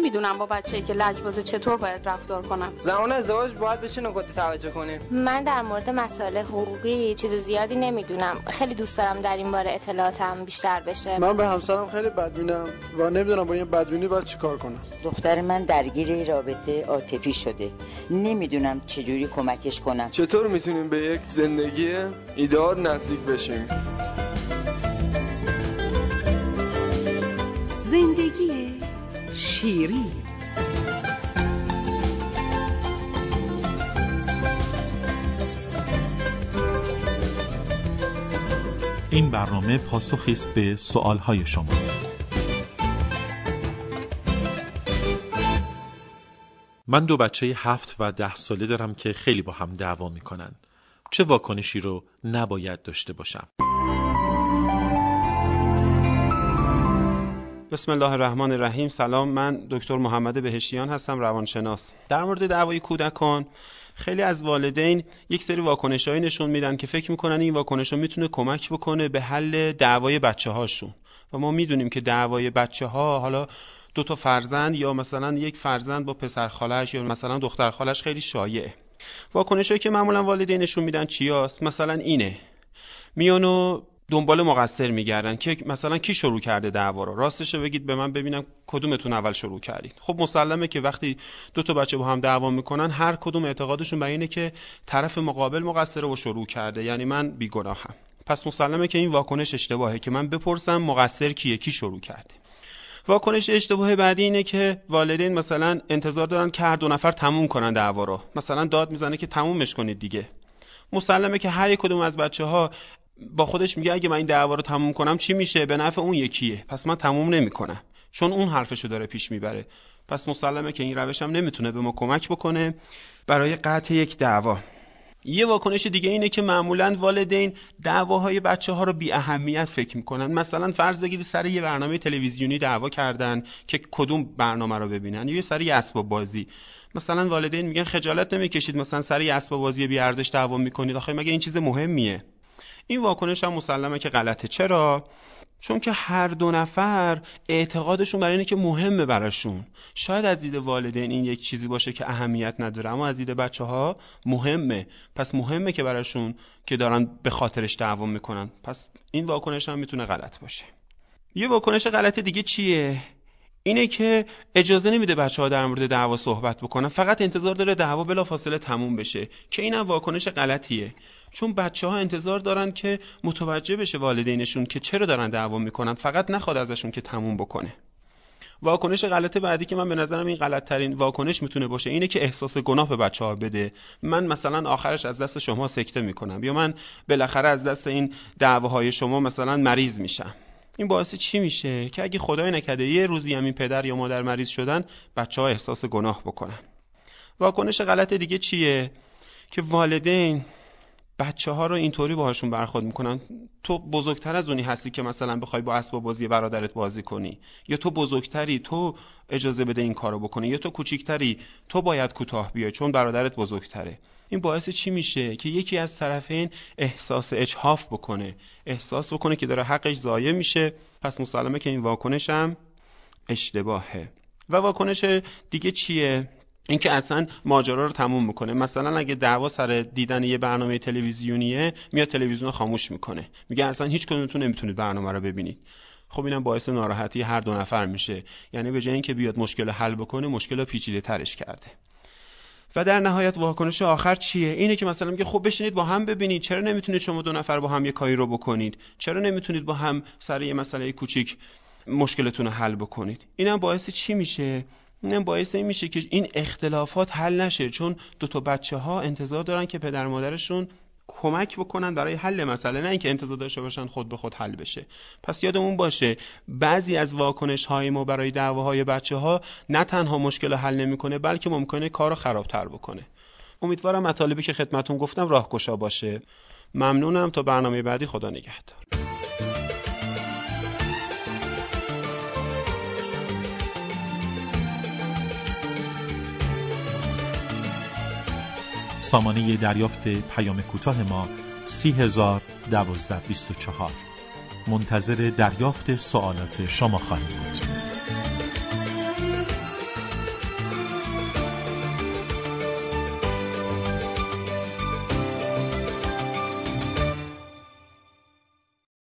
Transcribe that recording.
نمی‌دونم با بچه که لجبازه چطور باید رفتار کنم. زمان ازدواج باید بشه نکات توجه کنیم من در مورد مسائل حقوقی چیز زیادی نمی‌دونم. خیلی دوست دارم در این باره اطلاعاتم بیشتر بشه. من به همسرم خیلی بدبینم و نمی‌دونم با این بدبینی باید چیکار کنم. دختر من درگیر رابطه عاطفی شده. نمی‌دونم چجوری کمکش کنم. چطور می‌تونیم به یک زندگی ایدار نزدیک بشیم؟ شیری. این برنامه پاسخی است به سوالهای شما. من دو بچه هفت و ده ساله دارم که خیلی با هم دعوا می‌کنن. چه واکنشی رو نباید داشته باشم؟ بسم الله الرحمن الرحیم. سلام من دکتر محمد بهشیان هستم روانشناس. در مورد دعوای کودکان خیلی از والدین یک سری واکنشهایی نشون میدن که فکر می‌کنن این واکنش می‌تونه کمک بکنه به حل دعوای بچه هاشون و ما می‌دونیم که دعوای بچه ها حالا دو تا فرزند یا مثلا یک فرزند با پسر خالش یا مثلا دختر خالش خیلی شایعه. واکنشهایی که معمولا والدین نشون میدن چیاست؟ مثلا اینه. میانو دنبال مقصر میگردن که مثلا کی شروع کرده دعوا رو؟ راستش بگید به من ببینم کدومتون اول شروع کردید. خب مسلمه که وقتی دو تا بچه با هم دعوا می‌کنن هر کدوم اعتقادشون بر اینه که طرف مقابل مقصر رو شروع کرده. یعنی من بیگناهم. پس مسلمه که این واکنش اشتباهه که من بپرسم مقصر کیه؟ کی شروع کرده؟ واکنش اشتباه بعدی اینه که والدین مثلا انتظار دارن که هر دو نفر تموم کنن دعوا رو. مثلا داد می‌زنه که تمومش کنید دیگه. مسلمه که هر کدوم از بچه ها با خودش میگه اگه من این دعوا رو تموم کنم چی میشه؟ به نفع اون یکیه. پس من تموم نمی‌کنم. چون اون حرفشو داره پیش می‌بره. پس مسلمه که این روش هم نمی‌تونه به ما کمک بکنه برای قطع یک دعوا. یه واکنش دیگه اینه که معمولا والدین دعواهای بچه ها رو بی اهمیت فکر می‌کنن. مثلا فرض بگیرید سر یه برنامه تلویزیونی دعوا کردن که کدوم برنامه رو ببینن یا سر یه اسباب بازی. مثلا والدین میگن خجالت نمی‌کشید مثلا سر یه اسباب بازی بی ارزش دعوا می‌کنید. آخه مگه این چیز مهمیه؟ این واکنش هم مسلمه که غلطه. چرا؟ چون که هر دو نفر اعتقادشون برای اینه که مهمه براشون. شاید از دید والدین این یک چیزی باشه که اهمیت نداره اما از دید بچه ها مهمه. پس مهمه که براشون که دارن به خاطرش دعوا می‌کنن. پس این واکنش هم می‌تونه غلط باشه. یه واکنش غلط دیگه چیه؟ اینه که اجازه نمیده بچه ها در مورد دعوا صحبت بکنن. فقط انتظار داره دعوا بلا فاصله تموم بشه که اینم واکنش غلطیه. چون بچه ها انتظار دارن که متوجه بشه والدینشون که چرا دارن دعوا می‌کنن. فقط نخواد ازشون که تموم بکنه. واکنش غلط بعدی که من به نظرم این غلط ترین واکنش می‌تونه باشه اینه که احساس گناه به بچه ها بده. من مثلا آخرش از دست شما سکته می‌کنم یا من بالاخره از دست این دعواهای شما مثلا مریض میشم. این باعث چی میشه؟ که اگه خدای نکرده یه روزی همین پدر یا مادر مریض شدن بچه ها احساس گناه بکنن. واکنش غلط دیگه چیه؟ که والدین بچه ها رو اینطوری باهاشون برخورد می‌کنن. تو بزرگتر از اونی هستی که مثلا بخوای با اسباب بازی برادرت بازی کنی. یا تو بزرگتری تو اجازه بده این کارو بکنی. یا تو کوچیکتری تو باید کوتاه بیای چون برادرت بزرگتره. این باعث چی میشه؟ که یکی از طرفین احساس اجحاف بکنه. احساس بکنه که داره حقش ضایع میشه. پس مسلمه که این واکنش هم اشتباهه. و واکنش دیگه چیه؟ اینکه اصلا ماجرا رو تموم می‌کنه. مثلا اگه دعوا سر دیدن یه برنامه تلویزیونیه میاد تلویزیون خاموش می‌کنه. میگه اصلا هیچ کدومتون نمی‌تونید برنامه رو ببینید. خب اینم باعث ناراحتی هر دو نفر میشه. یعنی به جای اینکه بیاد مشکل حل بکنه مشکل پیچیده ترش کرده. و در نهایت واکنش آخر چیه؟ اینه که مثلا میگه خب بشینید با هم ببینید. چرا نمی‌تونید شما دو نفر با هم یه کاری رو بکنید؟ چرا نمی‌تونید با هم سر یه مسئله کوچیک مشکلتون رو حل بکنید؟ اینم باعث چی میشه؟ اینم باعث این میشه که این اختلافات حل نشه چون دو تا بچه ها انتظار دارن که پدر مادرشون کمک بکنن برای حل مسئله نه اینکه انتظار داشته باشن خود به خود حل بشه. پس یادمون باشه بعضی از واکنش های ما برای دعواهای بچه ها نه تنها مشکل حل نمی‌کنه بلکه ممکنه کارو خرابتر بکنه. امیدوارم مطالبی که خدمتون گفتم راهگشا باشه. ممنونم. تا برنامه بعدی خدا نگهدار. سامانه دریافت پیام کوتاه ما سی هزار دوازده بیست و چهار. منتظر دریافت سوالات شما خواهیم بود.